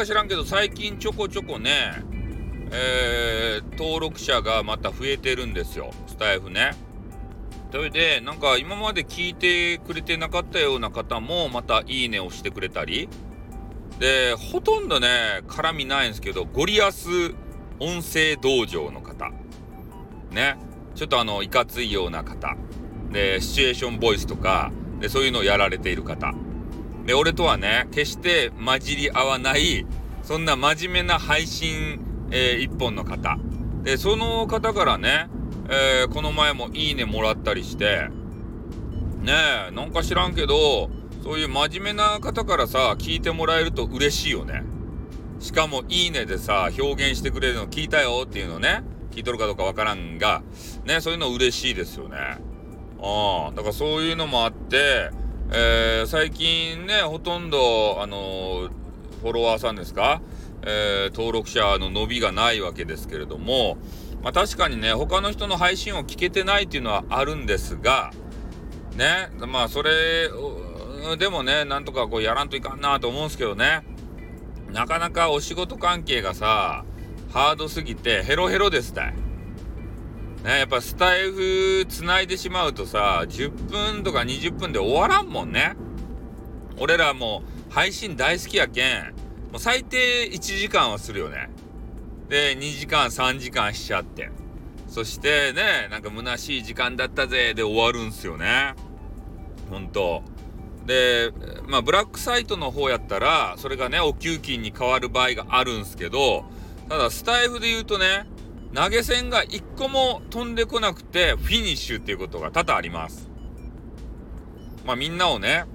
か知らんけど最近ちょこちょこね、えー、登録者がまた増えてるんですよ。スタイフね。それでなんか今まで聞いてくれてなかったような方もまたいいねをしてくれたり。でほとんどね絡みないんですけどゴリアス音声道場の方。ね。ちょっとあのいかついような方。でシチュエーションボイスとかでそういうのをやられている方。で俺とはね決して混じり合わないそんな真面目な配信、えー、一本の方。でその方からねえー、この前もいいねもらったりしてねえなんか知らんけどそういう真面目な方からさ聞いてもらえると嬉しいよね。しかもいいねでさ表現してくれるの聞いたよっていうのね聞いとるかどうかわからんがねそういうの嬉しいですよね。ああだからそういうのもあってえー、最近ねほとんどあのー、フォロワーさんですか、えー、登録者の伸びがないわけですけれどもまあ、確かにね他の人の配信を聞けてないっていうのはあるんですがねまあそれでもねなんとかこうやらんといかんなと思うんですけどねなかなかお仕事関係がさハードすぎてヘロヘロですたい。ねやっぱスタイフつないでしまうとさ10分とか20分で終わらんもんね。俺らも配信大好きやけん。もう最低1時間はするよね。で2時間3時間しちゃって。そしてねなんか虚しい時間だったぜ。で終わるんすよね。ほんとでまあブラックサイトの方やったらそれがねお給金に変わる場合があるんすけどただスタイフで言うとね投げ銭が1個も飛んでこなくてフィニッシュっていうことが多々あります。まあみんなをね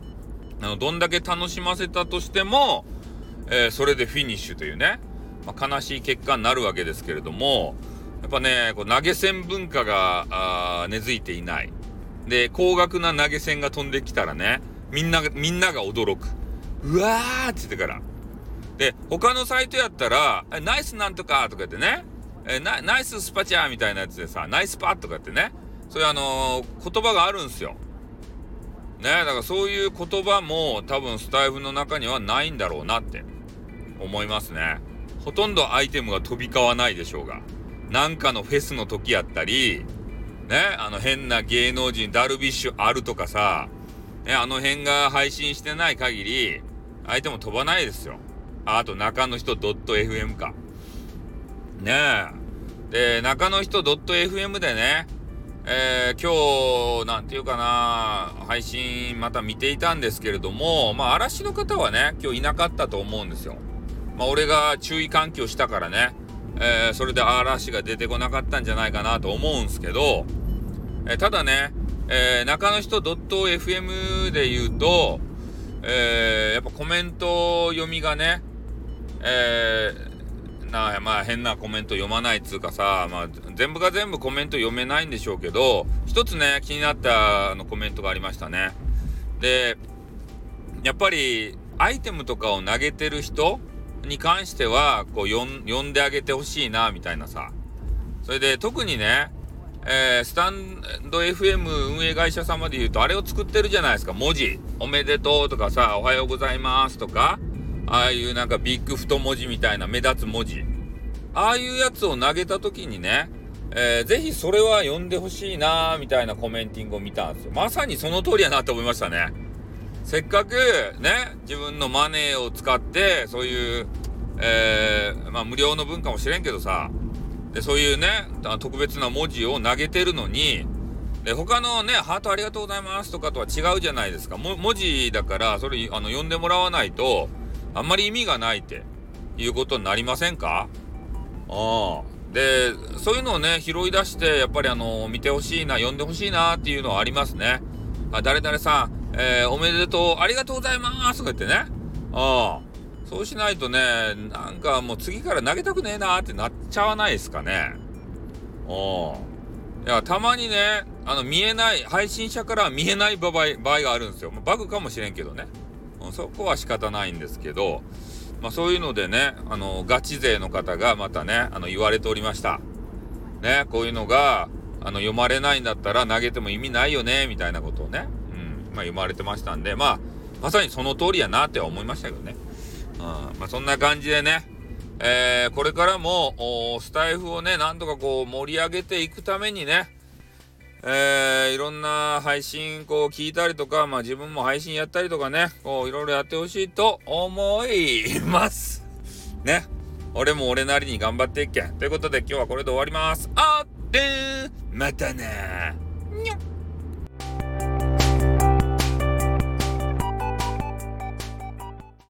あのどんだけ楽しませたとしても、えー、それでフィニッシュというねまあ、悲しい結果になるわけですけれども、やっぱね、こう投げ銭文化が根付いていない。で、高額な投げ銭が飛んできたらね、みんなが、みんなが驚く。うわーって言ってから。で、他のサイトやったら、ナイスなんとかとか言ってね、えナイススパチャーみたいなやつでさ、ナイスパッとかってね、そういうあのー、言葉があるんすよ。ね、だからそういう言葉も多分スタイフの中にはないんだろうなって思いますね。ほとんどアイテムが飛び交わないでしょうが、なんかのフェスの時やったり、ね、あの変な芸能人、ダルビッシュあるとかさ、ね、あの辺が配信してない限り、相手も飛ばないですよ。あと、中の人 .fm か。ねえ。で、中の人 .fm でね、えー、今日、なんていうかな、配信また見ていたんですけれども、まあ、嵐の方はね、今日いなかったと思うんですよ。まあ、俺が注意喚起をしたからね、えー、それで嵐が出てこなかったんじゃないかなと思うんですけど、えー、ただね、えー、中の人 .fm で言うと、え、やっぱコメント読みがね、えー、なまあ変なコメント読まないっつうかさ、まあ、全部が全部コメント読めないんでしょうけど、一つね、気になったあのコメントがありましたね。で、やっぱりアイテムとかを投げてる人に関しては、こう、呼んであげてほしいな、みたいなさ。それで、特にね、えー、スタンド FM 運営会社様で言うと、あれを作ってるじゃないですか、文字。おめでとうとかさ、おはようございますとか、ああいうなんかビッグ太文字みたいな目立つ文字。ああいうやつを投げた時にね、えー、ぜひそれは読んでほしいなみたいなコメンティングを見たんですよ。まさにその通りやなと思いましたね。せっかくね、自分のマネーを使って、そういう、えー、まあ無料の文化もしれんけどさ、で、そういうね、特別な文字を投げてるのに、で、他のね、ハートありがとうございますとかとは違うじゃないですか。文字だから、それ、あの、読んでもらわないと、あんまり意味がないっていうことになりませんか？ああ。で、そういうのをね、拾い出して、やっぱりあの、見てほしいな、読んでほしいなっていうのはありますね。あ、誰々さん、えー、おめでとう、ありがとうございますとか言ってね。ああ。そうしないとね、なんかもう次から投げたくねえなーってなっちゃわないですかね。うん。いや、たまにね、あの、見えない、配信者からは見えない場合場合があるんですよ。バグかもしれんけどね。そこは仕方ないんですけど、まあそういうのでね、あの、ガチ勢の方がまたね、あの、言われておりました。ね、こういうのが、あの、読まれないんだったら投げても意味ないよね、みたいなことをね。うんまあ、読まれてましたんで、まあ、まさにその通りやなって思いましたけどね。うんまあ、そんな感じでね、えー、これからもスタイフをねなんとかこう盛り上げていくためにねえー、いろんな配信こう聞いたりとか、まあ自分も配信やったりとかね、こういろいろやってほしいと思います。ね。俺も俺なりに頑張っていっけ。ということで今日はこれで終わります。あってまたねにょ